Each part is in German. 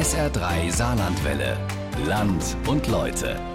SR3 Saarlandwelle. Land und Leute.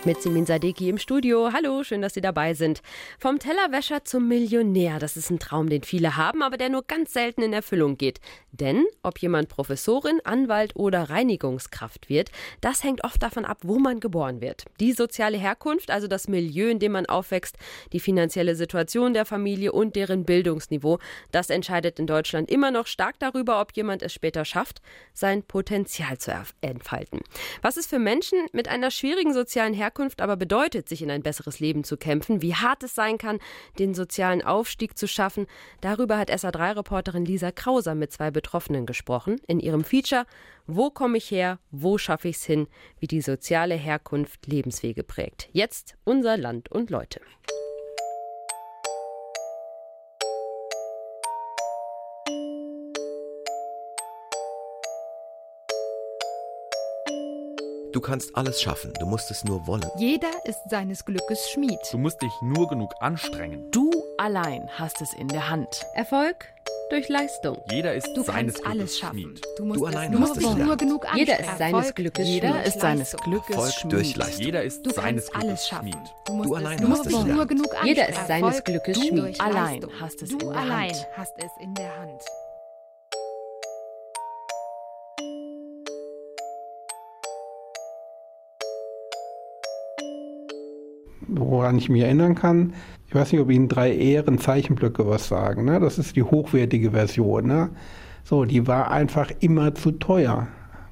SR3 mit Simin Sadeki im Studio. Hallo, schön, dass Sie dabei sind. Vom Tellerwäscher zum Millionär, das ist ein Traum, den viele haben, aber der nur ganz selten in Erfüllung geht. Denn ob jemand Professorin, Anwalt oder Reinigungskraft wird, das hängt oft davon ab, wo man geboren wird. Die soziale Herkunft, also das Milieu, in dem man aufwächst, die finanzielle Situation der Familie und deren Bildungsniveau, das entscheidet in Deutschland immer noch stark darüber, ob jemand es später schafft, sein Potenzial zu entfalten. Was ist für Menschen mit einer schwierigen sozialen Herkunft Herkunft aber bedeutet, sich in ein besseres Leben zu kämpfen, wie hart es sein kann, den sozialen Aufstieg zu schaffen, darüber hat SA3-Reporterin Lisa Krauser mit zwei Betroffenen gesprochen in ihrem Feature Wo komme ich her, wo schaffe ich es hin, wie die soziale Herkunft Lebenswege prägt. Jetzt unser Land und Leute. Du kannst alles schaffen, du musst es nur wollen. Jeder ist seines Glückes Schmied. Du musst dich nur genug anstrengen. Du allein hast es in der Hand. Erfolg durch Leistung. Jeder ist Du seines kannst Glückes alles schaffen. Schmied. Du musst Du es allein nur, hast es nur genug Jeder anstrengen. ist seines Erfolg Glückes Jeder Schmied. ist seines. Glückes Erfolg Schmied. durch Leistung. Jeder ist Du seines kannst alles Glückes schaffen. Schmied. Du musst Du allein nur, hast es nur genug Jeder anstrengen. ist seines Glückes Schmied. Allein hast es du in der allein Hand. hast es in der Hand. Woran ich mich erinnern kann, ich weiß nicht, ob Ihnen drei Ehren Zeichenblöcke was sagen. Ne? Das ist die hochwertige Version. Ne? So, die war einfach immer zu teuer.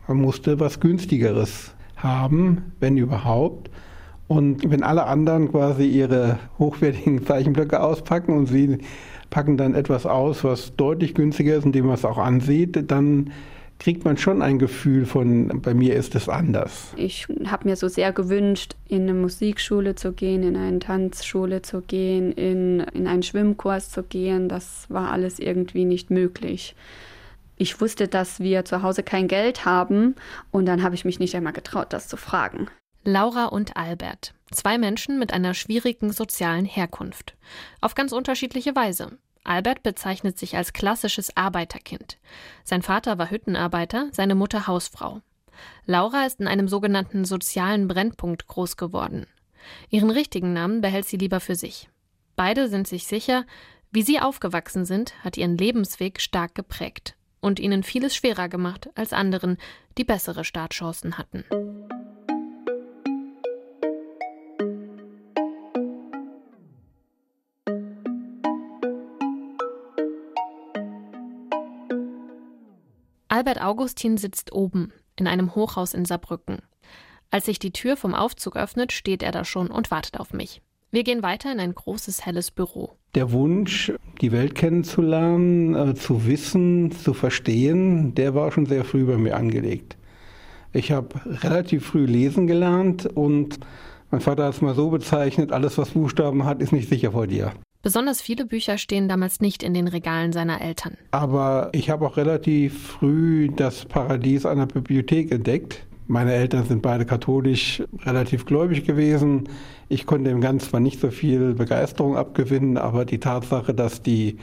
Man musste was günstigeres haben, wenn überhaupt. Und wenn alle anderen quasi ihre hochwertigen Zeichenblöcke auspacken und sie packen dann etwas aus, was deutlich günstiger ist und dem man es auch ansieht, dann kriegt man schon ein Gefühl von, bei mir ist es anders. Ich habe mir so sehr gewünscht, in eine Musikschule zu gehen, in eine Tanzschule zu gehen, in, in einen Schwimmkurs zu gehen. Das war alles irgendwie nicht möglich. Ich wusste, dass wir zu Hause kein Geld haben und dann habe ich mich nicht einmal getraut, das zu fragen. Laura und Albert. Zwei Menschen mit einer schwierigen sozialen Herkunft. Auf ganz unterschiedliche Weise. Albert bezeichnet sich als klassisches Arbeiterkind. Sein Vater war Hüttenarbeiter, seine Mutter Hausfrau. Laura ist in einem sogenannten sozialen Brennpunkt groß geworden. Ihren richtigen Namen behält sie lieber für sich. Beide sind sich sicher, wie sie aufgewachsen sind, hat ihren Lebensweg stark geprägt und ihnen vieles schwerer gemacht als anderen, die bessere Startchancen hatten. Albert Augustin sitzt oben in einem Hochhaus in Saarbrücken. Als sich die Tür vom Aufzug öffnet, steht er da schon und wartet auf mich. Wir gehen weiter in ein großes helles Büro. Der Wunsch, die Welt kennenzulernen, äh, zu wissen, zu verstehen, der war schon sehr früh bei mir angelegt. Ich habe relativ früh lesen gelernt und mein Vater hat es mal so bezeichnet, alles was Buchstaben hat, ist nicht sicher vor dir. Besonders viele Bücher stehen damals nicht in den Regalen seiner Eltern. Aber ich habe auch relativ früh das Paradies einer Bibliothek entdeckt. Meine Eltern sind beide katholisch relativ gläubig gewesen. Ich konnte dem Ganzen zwar nicht so viel Begeisterung abgewinnen, aber die Tatsache, dass die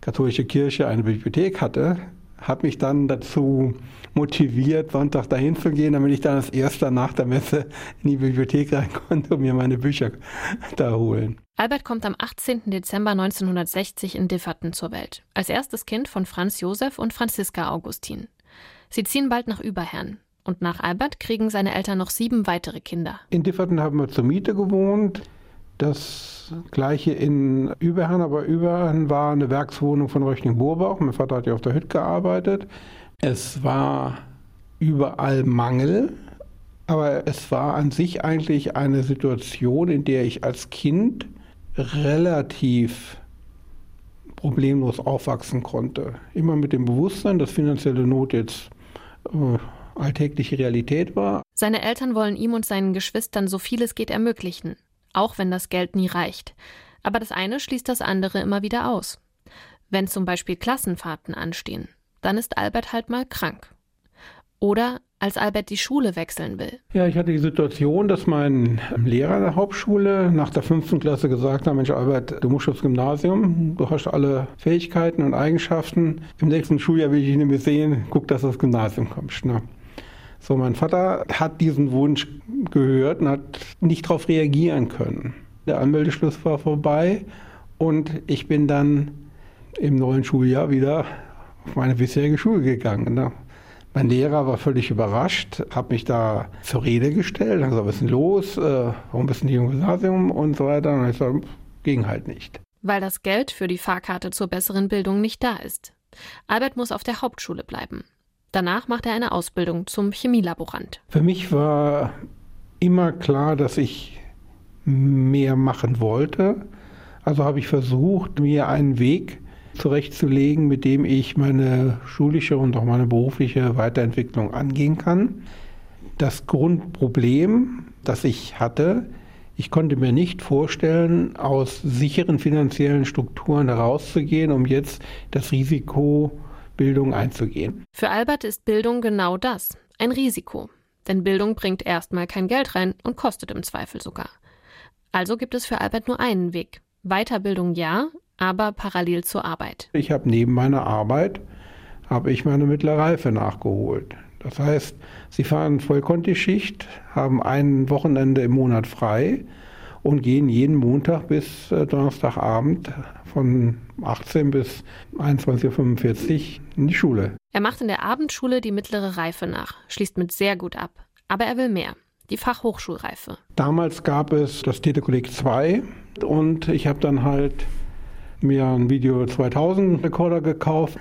katholische Kirche eine Bibliothek hatte, hat mich dann dazu motiviert, Sonntag dahin zu gehen, damit ich dann als erster nach der Messe in die Bibliothek rein konnte und mir meine Bücher da holen. Albert kommt am 18. Dezember 1960 in Differten zur Welt, als erstes Kind von Franz Josef und Franziska Augustin. Sie ziehen bald nach Überherrn. Und nach Albert kriegen seine Eltern noch sieben weitere Kinder. In Differten haben wir zur Miete gewohnt. Das gleiche in Überherrn, aber Überherrn war eine Werkswohnung von Röchling-Burbach. Mein Vater hat ja auf der Hütte gearbeitet. Es war überall Mangel, aber es war an sich eigentlich eine Situation, in der ich als Kind relativ problemlos aufwachsen konnte. Immer mit dem Bewusstsein, dass finanzielle Not jetzt äh, alltägliche Realität war. Seine Eltern wollen ihm und seinen Geschwistern so viel es geht ermöglichen, auch wenn das Geld nie reicht. Aber das eine schließt das andere immer wieder aus. Wenn zum Beispiel Klassenfahrten anstehen, dann ist Albert halt mal krank. Oder als Albert die Schule wechseln will. Ja, ich hatte die Situation, dass mein Lehrer der Hauptschule nach der fünften Klasse gesagt hat, Mensch Albert, du musst aufs Gymnasium, du hast alle Fähigkeiten und Eigenschaften. Im nächsten Schuljahr will ich dich mehr sehen, guck, dass du aufs Gymnasium kommst. Ne? So, mein Vater hat diesen Wunsch gehört und hat nicht darauf reagieren können. Der Anmeldeschluss war vorbei und ich bin dann im neuen Schuljahr wieder auf meine bisherige Schule gegangen. Ne? Mein Lehrer war völlig überrascht, hat mich da zur Rede gestellt, hat gesagt, was ist denn los, äh, warum bist du nicht im Gymnasium und so weiter. Und ich sage, ging halt nicht. Weil das Geld für die Fahrkarte zur besseren Bildung nicht da ist. Albert muss auf der Hauptschule bleiben. Danach macht er eine Ausbildung zum Chemielaborant. Für mich war immer klar, dass ich mehr machen wollte. Also habe ich versucht, mir einen Weg zurechtzulegen, mit dem ich meine schulische und auch meine berufliche Weiterentwicklung angehen kann. Das Grundproblem, das ich hatte, ich konnte mir nicht vorstellen, aus sicheren finanziellen Strukturen herauszugehen, um jetzt das Risiko Bildung einzugehen. Für Albert ist Bildung genau das, ein Risiko. Denn Bildung bringt erstmal kein Geld rein und kostet im Zweifel sogar. Also gibt es für Albert nur einen Weg. Weiterbildung ja, aber parallel zur Arbeit. Ich habe neben meiner Arbeit habe ich meine mittlere Reife nachgeholt. Das heißt, sie fahren Vollkonti-Schicht, haben ein Wochenende im Monat frei und gehen jeden Montag bis äh, Donnerstagabend von 18 bis 21.45 Uhr in die Schule. Er macht in der Abendschule die mittlere Reife nach, schließt mit sehr gut ab. Aber er will mehr, die Fachhochschulreife. Damals gab es das Telekolleg 2 und ich habe dann halt mir einen Video 2000 Rekorder gekauft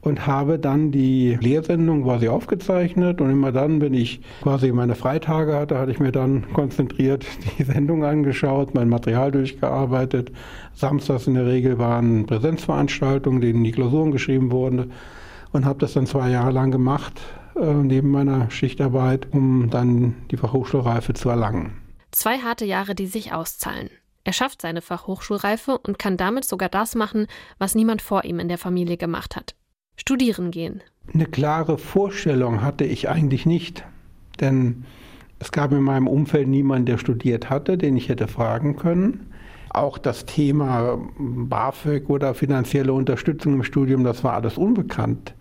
und habe dann die Lehrsendung quasi aufgezeichnet und immer dann, wenn ich quasi meine Freitage hatte, hatte ich mir dann konzentriert die Sendung angeschaut, mein Material durchgearbeitet. Samstags in der Regel waren Präsenzveranstaltungen, denen die Klausuren geschrieben wurden und habe das dann zwei Jahre lang gemacht äh, neben meiner Schichtarbeit, um dann die Fachhochschulreife zu erlangen. Zwei harte Jahre, die sich auszahlen. Er schafft seine Fachhochschulreife und kann damit sogar das machen, was niemand vor ihm in der Familie gemacht hat. Studieren gehen. Eine klare Vorstellung hatte ich eigentlich nicht, denn es gab in meinem Umfeld niemanden, der studiert hatte, den ich hätte fragen können. Auch das Thema BAföG oder finanzielle Unterstützung im Studium, das war alles unbekannt.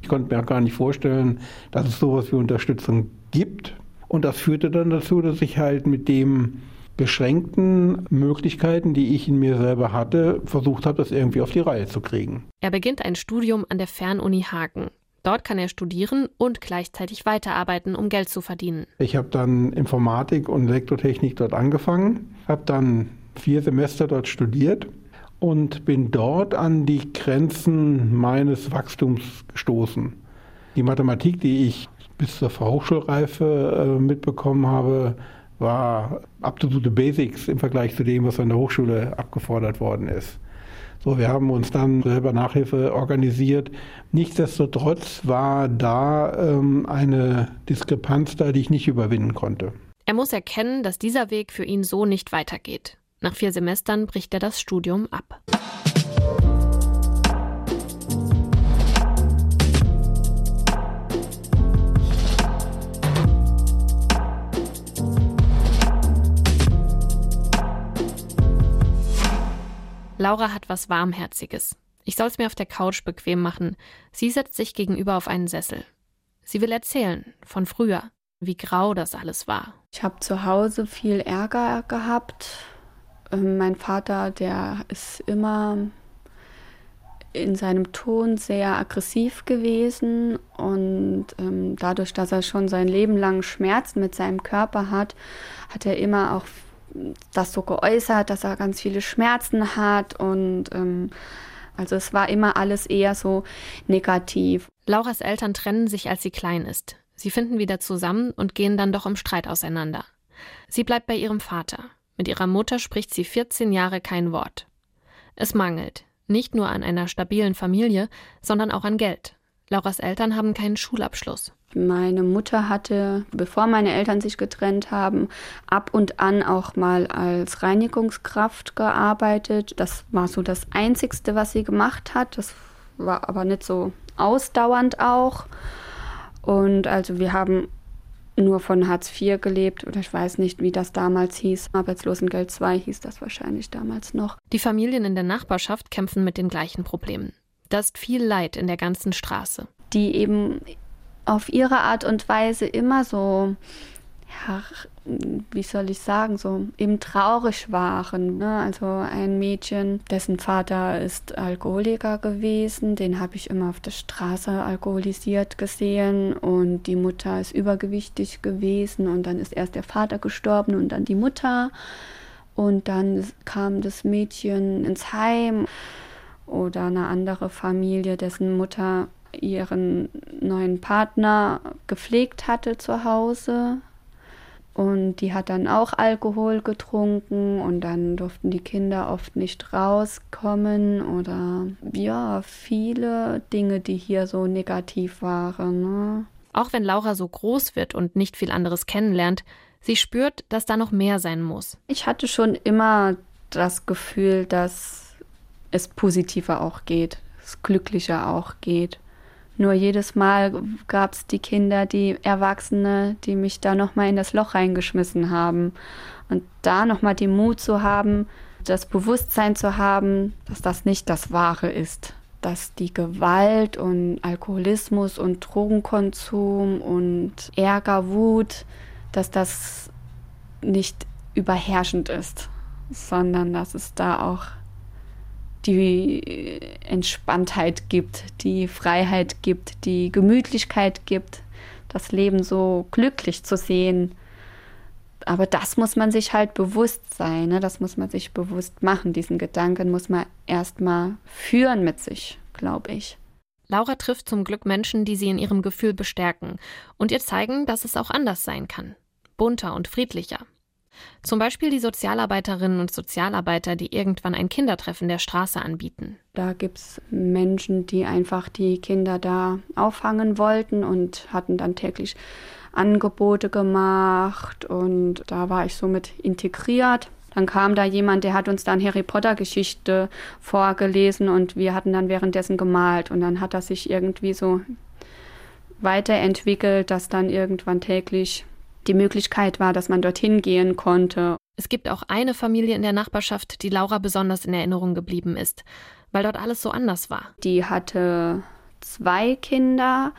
Ich konnte mir auch gar nicht vorstellen, dass es sowas wie Unterstützung gibt. Und das führte dann dazu, dass ich halt mit dem beschränkten Möglichkeiten, die ich in mir selber hatte, versucht habe, das irgendwie auf die Reihe zu kriegen. Er beginnt ein Studium an der Fernuni Hagen. Dort kann er studieren und gleichzeitig weiterarbeiten, um Geld zu verdienen. Ich habe dann Informatik und Elektrotechnik dort angefangen, habe dann vier Semester dort studiert und bin dort an die Grenzen meines Wachstums gestoßen. Die Mathematik, die ich bis zur Hochschulreife äh, mitbekommen habe, war absolute Basics im Vergleich zu dem, was an der Hochschule abgefordert worden ist. So, wir haben uns dann selber Nachhilfe organisiert. Nichtsdestotrotz war da ähm, eine Diskrepanz da, die ich nicht überwinden konnte. Er muss erkennen, dass dieser Weg für ihn so nicht weitergeht. Nach vier Semestern bricht er das Studium ab. Laura hat was Warmherziges. Ich soll es mir auf der Couch bequem machen. Sie setzt sich gegenüber auf einen Sessel. Sie will erzählen von früher, wie grau das alles war. Ich habe zu Hause viel Ärger gehabt. Ähm, mein Vater, der ist immer in seinem Ton sehr aggressiv gewesen und ähm, dadurch, dass er schon sein Leben lang Schmerzen mit seinem Körper hat, hat er immer auch das so geäußert, dass er ganz viele Schmerzen hat und ähm, also es war immer alles eher so negativ. Lauras Eltern trennen sich, als sie klein ist. Sie finden wieder zusammen und gehen dann doch im Streit auseinander. Sie bleibt bei ihrem Vater. Mit ihrer Mutter spricht sie 14 Jahre kein Wort. Es mangelt, nicht nur an einer stabilen Familie, sondern auch an Geld. Lauras Eltern haben keinen Schulabschluss. Meine Mutter hatte, bevor meine Eltern sich getrennt haben, ab und an auch mal als Reinigungskraft gearbeitet. Das war so das Einzigste, was sie gemacht hat. Das war aber nicht so ausdauernd auch. Und also wir haben nur von Hartz IV gelebt oder ich weiß nicht, wie das damals hieß. Arbeitslosengeld 2 hieß das wahrscheinlich damals noch. Die Familien in der Nachbarschaft kämpfen mit den gleichen Problemen. Da ist viel Leid in der ganzen Straße. Die eben auf ihre Art und Weise immer so ja, wie soll ich sagen, so eben traurig waren. Ne? Also ein Mädchen, dessen Vater ist Alkoholiker gewesen, den habe ich immer auf der Straße alkoholisiert gesehen und die Mutter ist übergewichtig gewesen und dann ist erst der Vater gestorben und dann die Mutter und dann kam das Mädchen ins Heim oder eine andere Familie, dessen Mutter ihren neuen Partner gepflegt hatte zu Hause und die hat dann auch Alkohol getrunken und dann durften die Kinder oft nicht rauskommen oder ja, viele Dinge, die hier so negativ waren. Ne? Auch wenn Laura so groß wird und nicht viel anderes kennenlernt, sie spürt, dass da noch mehr sein muss. Ich hatte schon immer das Gefühl, dass es positiver auch geht, es glücklicher auch geht. Nur jedes Mal gab es die Kinder, die Erwachsene, die mich da nochmal in das Loch reingeschmissen haben. Und da nochmal den Mut zu haben, das Bewusstsein zu haben, dass das nicht das Wahre ist. Dass die Gewalt und Alkoholismus und Drogenkonsum und Ärger, Wut, dass das nicht überherrschend ist, sondern dass es da auch die Entspanntheit gibt, die Freiheit gibt, die Gemütlichkeit gibt, das Leben so glücklich zu sehen. Aber das muss man sich halt bewusst sein, ne? das muss man sich bewusst machen. Diesen Gedanken muss man erstmal führen mit sich, glaube ich. Laura trifft zum Glück Menschen, die sie in ihrem Gefühl bestärken und ihr zeigen, dass es auch anders sein kann. Bunter und friedlicher. Zum Beispiel die Sozialarbeiterinnen und Sozialarbeiter, die irgendwann ein Kindertreffen der Straße anbieten. Da gibt es Menschen, die einfach die Kinder da auffangen wollten und hatten dann täglich Angebote gemacht und da war ich somit integriert. Dann kam da jemand, der hat uns dann Harry Potter Geschichte vorgelesen und wir hatten dann währenddessen gemalt und dann hat das sich irgendwie so weiterentwickelt, dass dann irgendwann täglich die Möglichkeit war, dass man dorthin gehen konnte. Es gibt auch eine Familie in der Nachbarschaft, die Laura besonders in Erinnerung geblieben ist, weil dort alles so anders war. Die hatte zwei Kinder.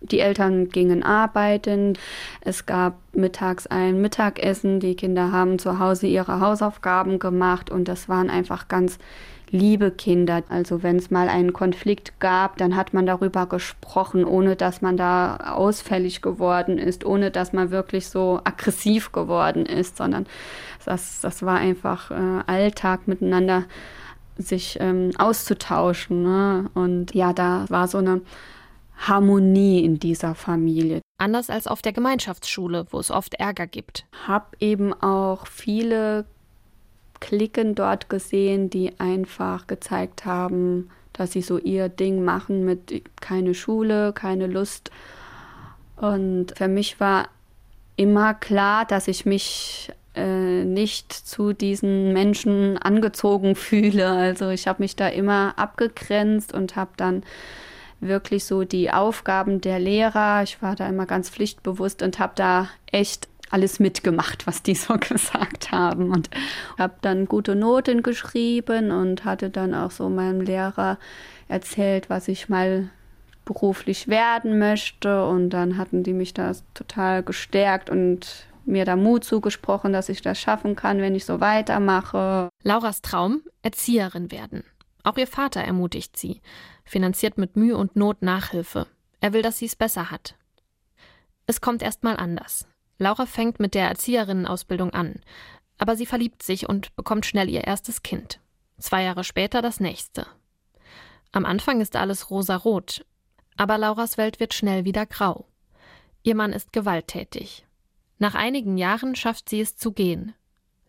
Die Eltern gingen arbeiten. Es gab mittags ein Mittagessen. Die Kinder haben zu Hause ihre Hausaufgaben gemacht und das waren einfach ganz liebe Kinder. Also wenn es mal einen Konflikt gab, dann hat man darüber gesprochen, ohne dass man da ausfällig geworden ist, ohne dass man wirklich so aggressiv geworden ist, sondern das, das war einfach äh, Alltag miteinander sich ähm, auszutauschen. Ne? Und ja, da war so eine Harmonie in dieser Familie. Anders als auf der Gemeinschaftsschule, wo es oft Ärger gibt. Hab eben auch viele Klicken dort gesehen, die einfach gezeigt haben, dass sie so ihr Ding machen mit keine Schule, keine Lust. Und für mich war immer klar, dass ich mich äh, nicht zu diesen Menschen angezogen fühle. Also ich habe mich da immer abgegrenzt und habe dann wirklich so die Aufgaben der Lehrer, ich war da immer ganz pflichtbewusst und habe da echt alles mitgemacht, was die so gesagt haben und habe dann gute Noten geschrieben und hatte dann auch so meinem Lehrer erzählt, was ich mal beruflich werden möchte und dann hatten die mich da total gestärkt und mir da Mut zugesprochen, dass ich das schaffen kann, wenn ich so weitermache. Lauras Traum, Erzieherin werden. Auch ihr Vater ermutigt sie, finanziert mit Mühe und Not Nachhilfe. Er will, dass sie es besser hat. Es kommt erst mal anders. Laura fängt mit der Erzieherinnenausbildung an, aber sie verliebt sich und bekommt schnell ihr erstes Kind. Zwei Jahre später das nächste. Am Anfang ist alles rosarot, aber Lauras Welt wird schnell wieder grau. Ihr Mann ist gewalttätig. Nach einigen Jahren schafft sie es zu gehen.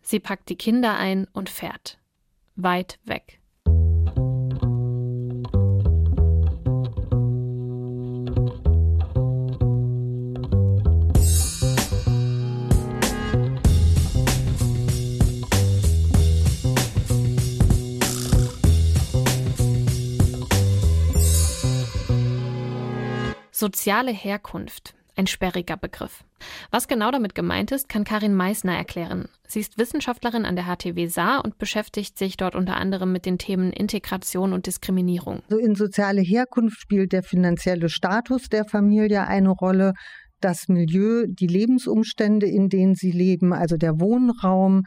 Sie packt die Kinder ein und fährt. Weit weg. Soziale Herkunft. Ein sperriger Begriff. Was genau damit gemeint ist, kann Karin Meissner erklären. Sie ist Wissenschaftlerin an der HTW Saar und beschäftigt sich dort unter anderem mit den Themen Integration und Diskriminierung. So in soziale Herkunft spielt der finanzielle Status der Familie eine Rolle, das Milieu, die Lebensumstände, in denen sie leben, also der Wohnraum,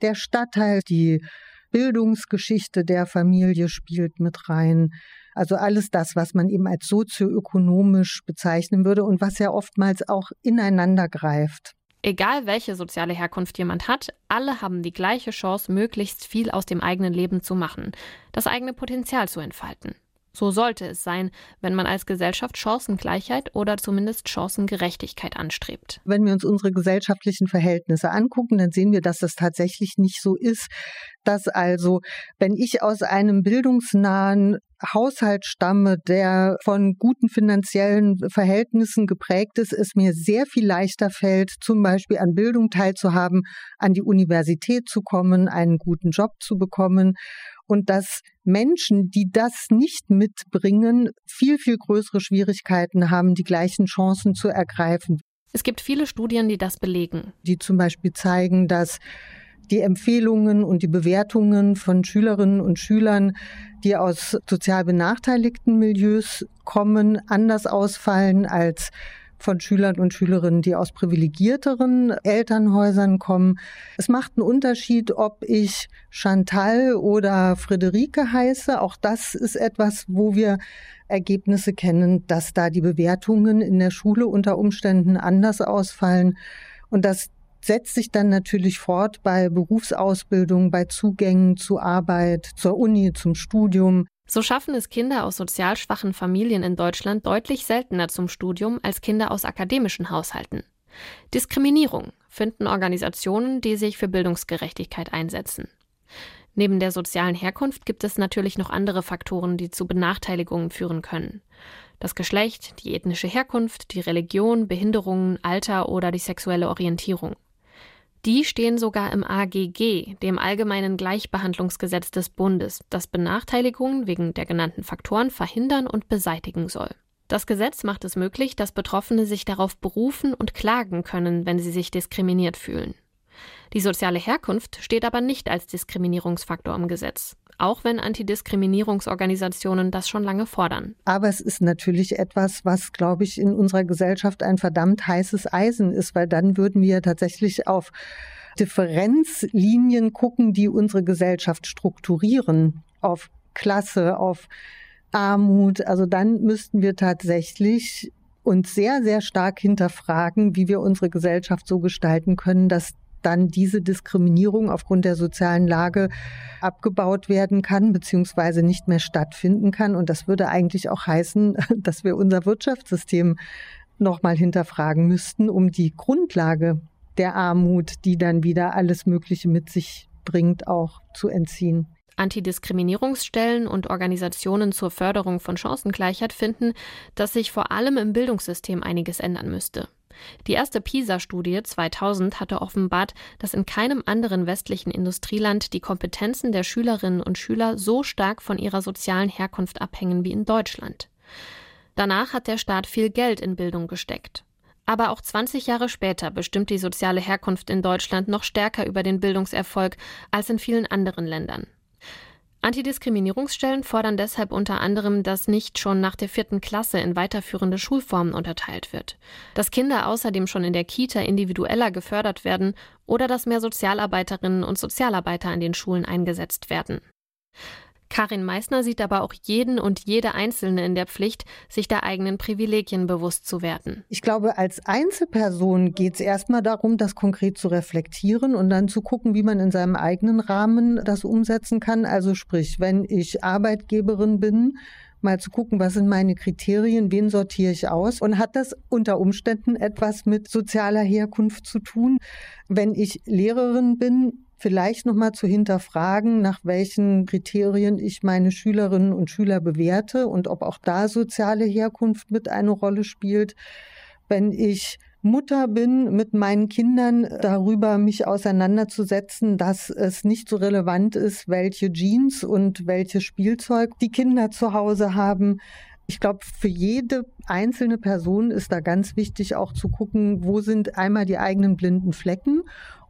der Stadtteil, die Bildungsgeschichte der Familie spielt mit rein. Also alles das, was man eben als sozioökonomisch bezeichnen würde und was ja oftmals auch ineinander greift. Egal welche soziale Herkunft jemand hat, alle haben die gleiche Chance, möglichst viel aus dem eigenen Leben zu machen, das eigene Potenzial zu entfalten. So sollte es sein, wenn man als Gesellschaft Chancengleichheit oder zumindest Chancengerechtigkeit anstrebt. Wenn wir uns unsere gesellschaftlichen Verhältnisse angucken, dann sehen wir, dass das tatsächlich nicht so ist. Dass also, wenn ich aus einem bildungsnahen Haushalt stamme, der von guten finanziellen Verhältnissen geprägt ist, es mir sehr viel leichter fällt, zum Beispiel an Bildung teilzuhaben, an die Universität zu kommen, einen guten Job zu bekommen und dass Menschen, die das nicht mitbringen, viel, viel größere Schwierigkeiten haben, die gleichen Chancen zu ergreifen. Es gibt viele Studien, die das belegen. Die zum Beispiel zeigen, dass die Empfehlungen und die Bewertungen von Schülerinnen und Schülern, die aus sozial benachteiligten Milieus kommen, anders ausfallen als von Schülern und Schülerinnen, die aus privilegierteren Elternhäusern kommen. Es macht einen Unterschied, ob ich Chantal oder Friederike heiße. Auch das ist etwas, wo wir Ergebnisse kennen, dass da die Bewertungen in der Schule unter Umständen anders ausfallen. Und das setzt sich dann natürlich fort bei Berufsausbildung, bei Zugängen zur Arbeit, zur Uni, zum Studium. So schaffen es Kinder aus sozial schwachen Familien in Deutschland deutlich seltener zum Studium als Kinder aus akademischen Haushalten. Diskriminierung finden Organisationen, die sich für Bildungsgerechtigkeit einsetzen. Neben der sozialen Herkunft gibt es natürlich noch andere Faktoren, die zu Benachteiligungen führen können. Das Geschlecht, die ethnische Herkunft, die Religion, Behinderungen, Alter oder die sexuelle Orientierung. Die stehen sogar im AGG, dem Allgemeinen Gleichbehandlungsgesetz des Bundes, das Benachteiligungen wegen der genannten Faktoren verhindern und beseitigen soll. Das Gesetz macht es möglich, dass Betroffene sich darauf berufen und klagen können, wenn sie sich diskriminiert fühlen. Die soziale Herkunft steht aber nicht als Diskriminierungsfaktor im Gesetz, auch wenn Antidiskriminierungsorganisationen das schon lange fordern. Aber es ist natürlich etwas, was, glaube ich, in unserer Gesellschaft ein verdammt heißes Eisen ist, weil dann würden wir tatsächlich auf Differenzlinien gucken, die unsere Gesellschaft strukturieren, auf Klasse, auf Armut. Also dann müssten wir tatsächlich uns sehr, sehr stark hinterfragen, wie wir unsere Gesellschaft so gestalten können, dass dann diese Diskriminierung aufgrund der sozialen Lage abgebaut werden kann, beziehungsweise nicht mehr stattfinden kann. Und das würde eigentlich auch heißen, dass wir unser Wirtschaftssystem nochmal hinterfragen müssten, um die Grundlage der Armut, die dann wieder alles Mögliche mit sich bringt, auch zu entziehen. Antidiskriminierungsstellen und Organisationen zur Förderung von Chancengleichheit finden, dass sich vor allem im Bildungssystem einiges ändern müsste. Die erste PISA-Studie 2000 hatte offenbart, dass in keinem anderen westlichen Industrieland die Kompetenzen der Schülerinnen und Schüler so stark von ihrer sozialen Herkunft abhängen wie in Deutschland. Danach hat der Staat viel Geld in Bildung gesteckt. Aber auch 20 Jahre später bestimmt die soziale Herkunft in Deutschland noch stärker über den Bildungserfolg als in vielen anderen Ländern. Antidiskriminierungsstellen fordern deshalb unter anderem, dass nicht schon nach der vierten Klasse in weiterführende Schulformen unterteilt wird, dass Kinder außerdem schon in der Kita individueller gefördert werden oder dass mehr Sozialarbeiterinnen und Sozialarbeiter an den Schulen eingesetzt werden. Karin Meissner sieht aber auch jeden und jede Einzelne in der Pflicht, sich der eigenen Privilegien bewusst zu werden. Ich glaube, als Einzelperson geht es erstmal darum, das konkret zu reflektieren und dann zu gucken, wie man in seinem eigenen Rahmen das umsetzen kann. Also sprich, wenn ich Arbeitgeberin bin, mal zu gucken, was sind meine Kriterien, wen sortiere ich aus und hat das unter Umständen etwas mit sozialer Herkunft zu tun. Wenn ich Lehrerin bin, vielleicht nochmal zu hinterfragen, nach welchen Kriterien ich meine Schülerinnen und Schüler bewerte und ob auch da soziale Herkunft mit eine Rolle spielt. Wenn ich Mutter bin, mit meinen Kindern darüber mich auseinanderzusetzen, dass es nicht so relevant ist, welche Jeans und welches Spielzeug die Kinder zu Hause haben, Ich glaube, für jede einzelne Person ist da ganz wichtig auch zu gucken, wo sind einmal die eigenen blinden Flecken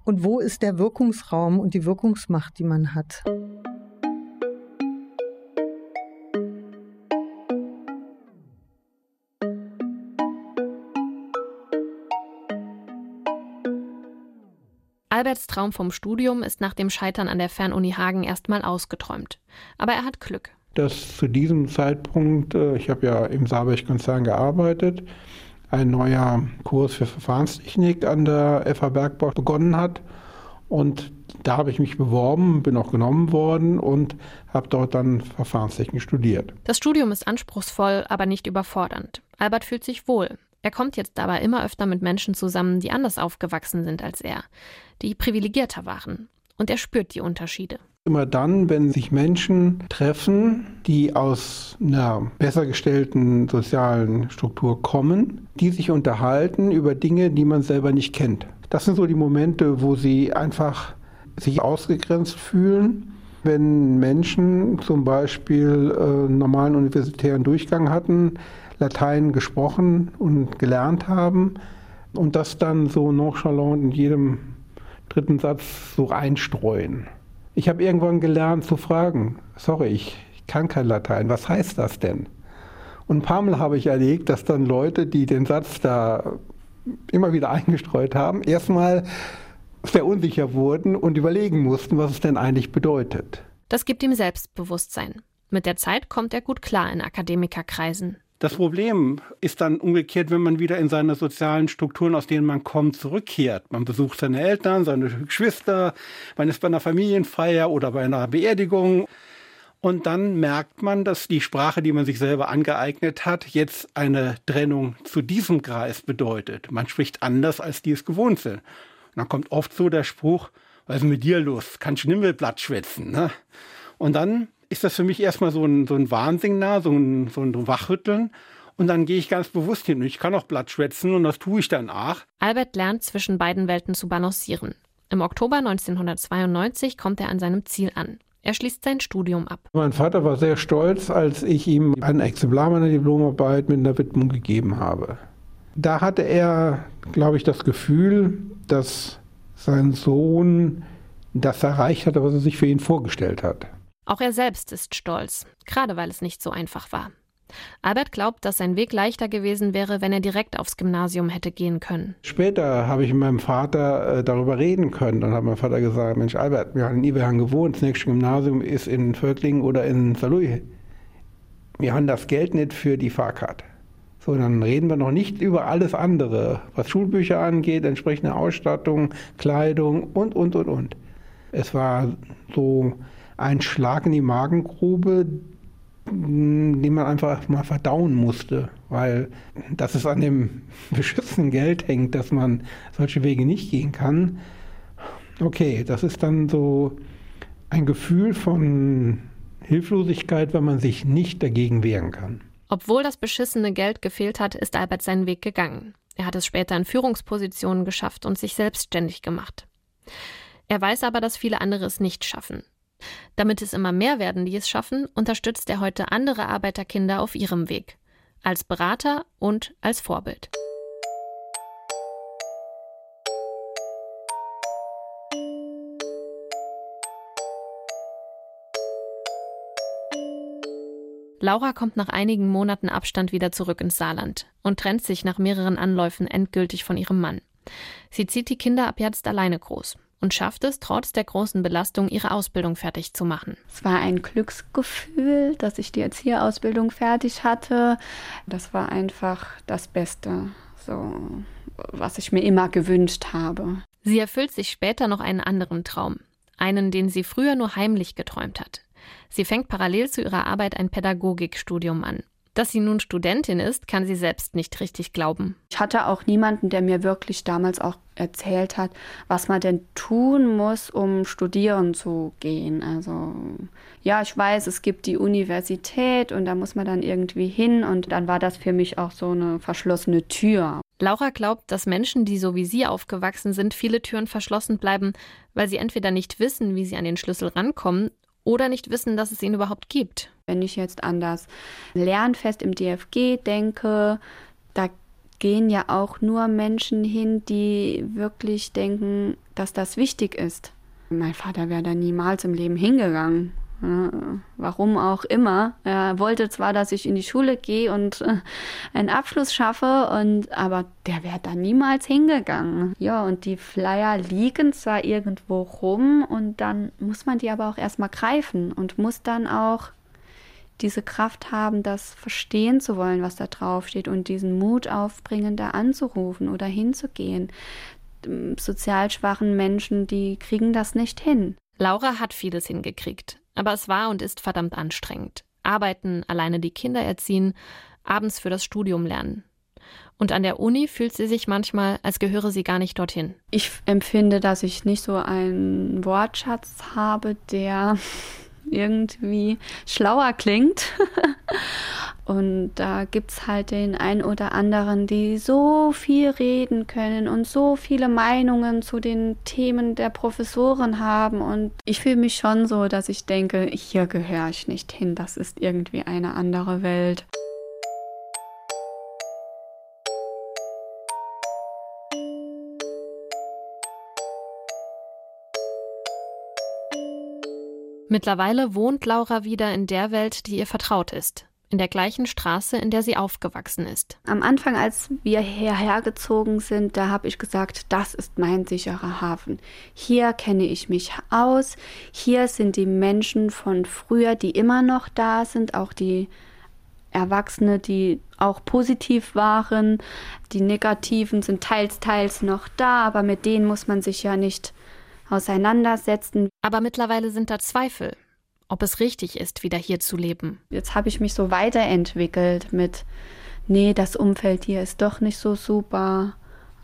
und wo ist der Wirkungsraum und die Wirkungsmacht, die man hat. Alberts Traum vom Studium ist nach dem Scheitern an der Fernuni Hagen erstmal ausgeträumt. Aber er hat Glück. Dass zu diesem Zeitpunkt, äh, ich habe ja im Saarberg-Konzern gearbeitet, ein neuer Kurs für Verfahrenstechnik an der FH Bergbau begonnen hat. Und da habe ich mich beworben, bin auch genommen worden und habe dort dann Verfahrenstechnik studiert. Das Studium ist anspruchsvoll, aber nicht überfordernd. Albert fühlt sich wohl. Er kommt jetzt aber immer öfter mit Menschen zusammen, die anders aufgewachsen sind als er, die privilegierter waren. Und er spürt die Unterschiede. Immer dann, wenn sich Menschen treffen, die aus einer besser gestellten sozialen Struktur kommen, die sich unterhalten über Dinge, die man selber nicht kennt. Das sind so die Momente, wo sie einfach sich ausgegrenzt fühlen. Wenn Menschen zum Beispiel äh, normalen universitären Durchgang hatten, Latein gesprochen und gelernt haben und das dann so nonchalant in jedem dritten Satz so einstreuen. Ich habe irgendwann gelernt zu fragen, sorry, ich, ich kann kein Latein, was heißt das denn? Und ein paar Mal habe ich erlebt, dass dann Leute, die den Satz da immer wieder eingestreut haben, erstmal sehr unsicher wurden und überlegen mussten, was es denn eigentlich bedeutet. Das gibt ihm Selbstbewusstsein. Mit der Zeit kommt er gut klar in Akademikerkreisen. Das Problem ist dann umgekehrt, wenn man wieder in seine sozialen Strukturen, aus denen man kommt, zurückkehrt. Man besucht seine Eltern, seine Geschwister, man ist bei einer Familienfeier oder bei einer Beerdigung. Und dann merkt man, dass die Sprache, die man sich selber angeeignet hat, jetzt eine Trennung zu diesem Kreis bedeutet. Man spricht anders, als die es gewohnt sind. Und dann kommt oft so der Spruch, was ist mit dir los? Kannst du Nimmelblatt schwätzen? Ne? Und dann ist das für mich erstmal so ein, so ein Warnsignal, so ein, so ein Wachrütteln. Und dann gehe ich ganz bewusst hin. Ich kann auch Blatt schwätzen und das tue ich dann auch. Albert lernt zwischen beiden Welten zu balancieren. Im Oktober 1992 kommt er an seinem Ziel an. Er schließt sein Studium ab. Mein Vater war sehr stolz, als ich ihm ein Exemplar meiner Diplomarbeit mit einer Widmung gegeben habe. Da hatte er, glaube ich, das Gefühl, dass sein Sohn das erreicht hatte, was er sich für ihn vorgestellt hat. Auch er selbst ist stolz, gerade weil es nicht so einfach war. Albert glaubt, dass sein Weg leichter gewesen wäre, wenn er direkt aufs Gymnasium hätte gehen können. Später habe ich mit meinem Vater äh, darüber reden können. Dann hat mein Vater gesagt, Mensch Albert, wir haben in Iberhang gewohnt, das nächste Gymnasium ist in Völklingen oder in Saarlouis. Wir haben das Geld nicht für die Fahrkarte. So, dann reden wir noch nicht über alles andere, was Schulbücher angeht, entsprechende Ausstattung, Kleidung und, und, und, und. Es war so ein Schlag in die Magengrube, den man einfach mal verdauen musste, weil dass es an dem beschützten Geld hängt, dass man solche Wege nicht gehen kann. Okay, das ist dann so ein Gefühl von Hilflosigkeit, wenn man sich nicht dagegen wehren kann. Obwohl das beschissene Geld gefehlt hat, ist Albert seinen Weg gegangen. Er hat es später in Führungspositionen geschafft und sich selbstständig gemacht. Er weiß aber, dass viele andere es nicht schaffen. Damit es immer mehr werden, die es schaffen, unterstützt er heute andere Arbeiterkinder auf ihrem Weg. Als Berater und als Vorbild. Laura kommt nach einigen Monaten Abstand wieder zurück ins Saarland und trennt sich nach mehreren Anläufen endgültig von ihrem Mann. Sie zieht die Kinder ab jetzt alleine groß und schafft es, trotz der großen Belastung, ihre Ausbildung fertig zu machen. Es war ein Glücksgefühl, dass ich die Erzieherausbildung fertig hatte. Das war einfach das Beste, so, was ich mir immer gewünscht habe. Sie erfüllt sich später noch einen anderen Traum, einen, den sie früher nur heimlich geträumt hat. Sie fängt parallel zu ihrer Arbeit ein Pädagogikstudium an. Dass sie nun Studentin ist, kann sie selbst nicht richtig glauben. Ich hatte auch niemanden, der mir wirklich damals auch erzählt hat, was man denn tun muss, um studieren zu gehen. Also ja, ich weiß, es gibt die Universität und da muss man dann irgendwie hin und dann war das für mich auch so eine verschlossene Tür. Laura glaubt, dass Menschen, die so wie sie aufgewachsen sind, viele Türen verschlossen bleiben, weil sie entweder nicht wissen, wie sie an den Schlüssel rankommen oder nicht wissen, dass es ihn überhaupt gibt. Wenn ich jetzt an das Lernfest im DFG denke, da gehen ja auch nur Menschen hin, die wirklich denken, dass das wichtig ist. Mein Vater wäre da niemals im Leben hingegangen. Warum auch immer. Er wollte zwar, dass ich in die Schule gehe und äh, einen Abschluss schaffe, und, aber der wäre da niemals hingegangen. Ja, und die Flyer liegen zwar irgendwo rum und dann muss man die aber auch erstmal greifen und muss dann auch diese Kraft haben, das verstehen zu wollen, was da drauf steht und diesen Mut aufbringen, da anzurufen oder hinzugehen. Sozial schwachen Menschen, die kriegen das nicht hin. Laura hat vieles hingekriegt. Aber es war und ist verdammt anstrengend. Arbeiten, alleine die Kinder erziehen, abends für das Studium lernen. Und an der Uni fühlt sie sich manchmal, als gehöre sie gar nicht dorthin. Ich empfinde, dass ich nicht so einen Wortschatz habe, der irgendwie schlauer klingt. Und da gibt es halt den einen oder anderen, die so viel reden können und so viele Meinungen zu den Themen der Professoren haben. Und ich fühle mich schon so, dass ich denke, hier gehöre ich nicht hin. Das ist irgendwie eine andere Welt. Mittlerweile wohnt Laura wieder in der Welt, die ihr vertraut ist. In der gleichen Straße, in der sie aufgewachsen ist. Am Anfang, als wir hierher gezogen sind, da habe ich gesagt, das ist mein sicherer Hafen. Hier kenne ich mich aus. Hier sind die Menschen von früher, die immer noch da sind, auch die Erwachsene, die auch positiv waren. Die negativen sind teils, teils noch da, aber mit denen muss man sich ja nicht auseinandersetzen. Aber mittlerweile sind da Zweifel, ob es richtig ist, wieder hier zu leben. Jetzt habe ich mich so weiterentwickelt mit, nee, das Umfeld hier ist doch nicht so super,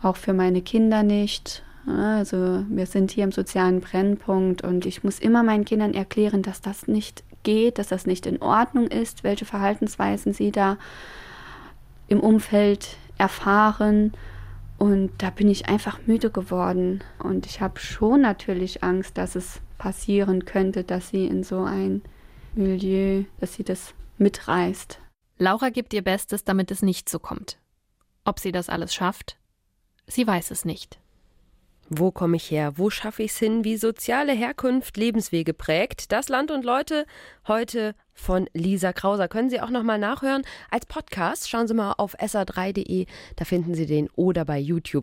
auch für meine Kinder nicht. Also wir sind hier im sozialen Brennpunkt und ich muss immer meinen Kindern erklären, dass das nicht geht, dass das nicht in Ordnung ist, welche Verhaltensweisen sie da im Umfeld erfahren. Und da bin ich einfach müde geworden. Und ich habe schon natürlich Angst, dass es passieren könnte, dass sie in so ein Milieu, dass sie das mitreißt. Laura gibt ihr Bestes, damit es nicht so kommt. Ob sie das alles schafft? Sie weiß es nicht. Wo komme ich her? Wo schaffe ich es hin? Wie soziale Herkunft Lebenswege prägt? Das Land und Leute heute von Lisa Krauser. Können Sie auch nochmal nachhören als Podcast. Schauen Sie mal auf sa3.de, da finden Sie den oder bei YouTube.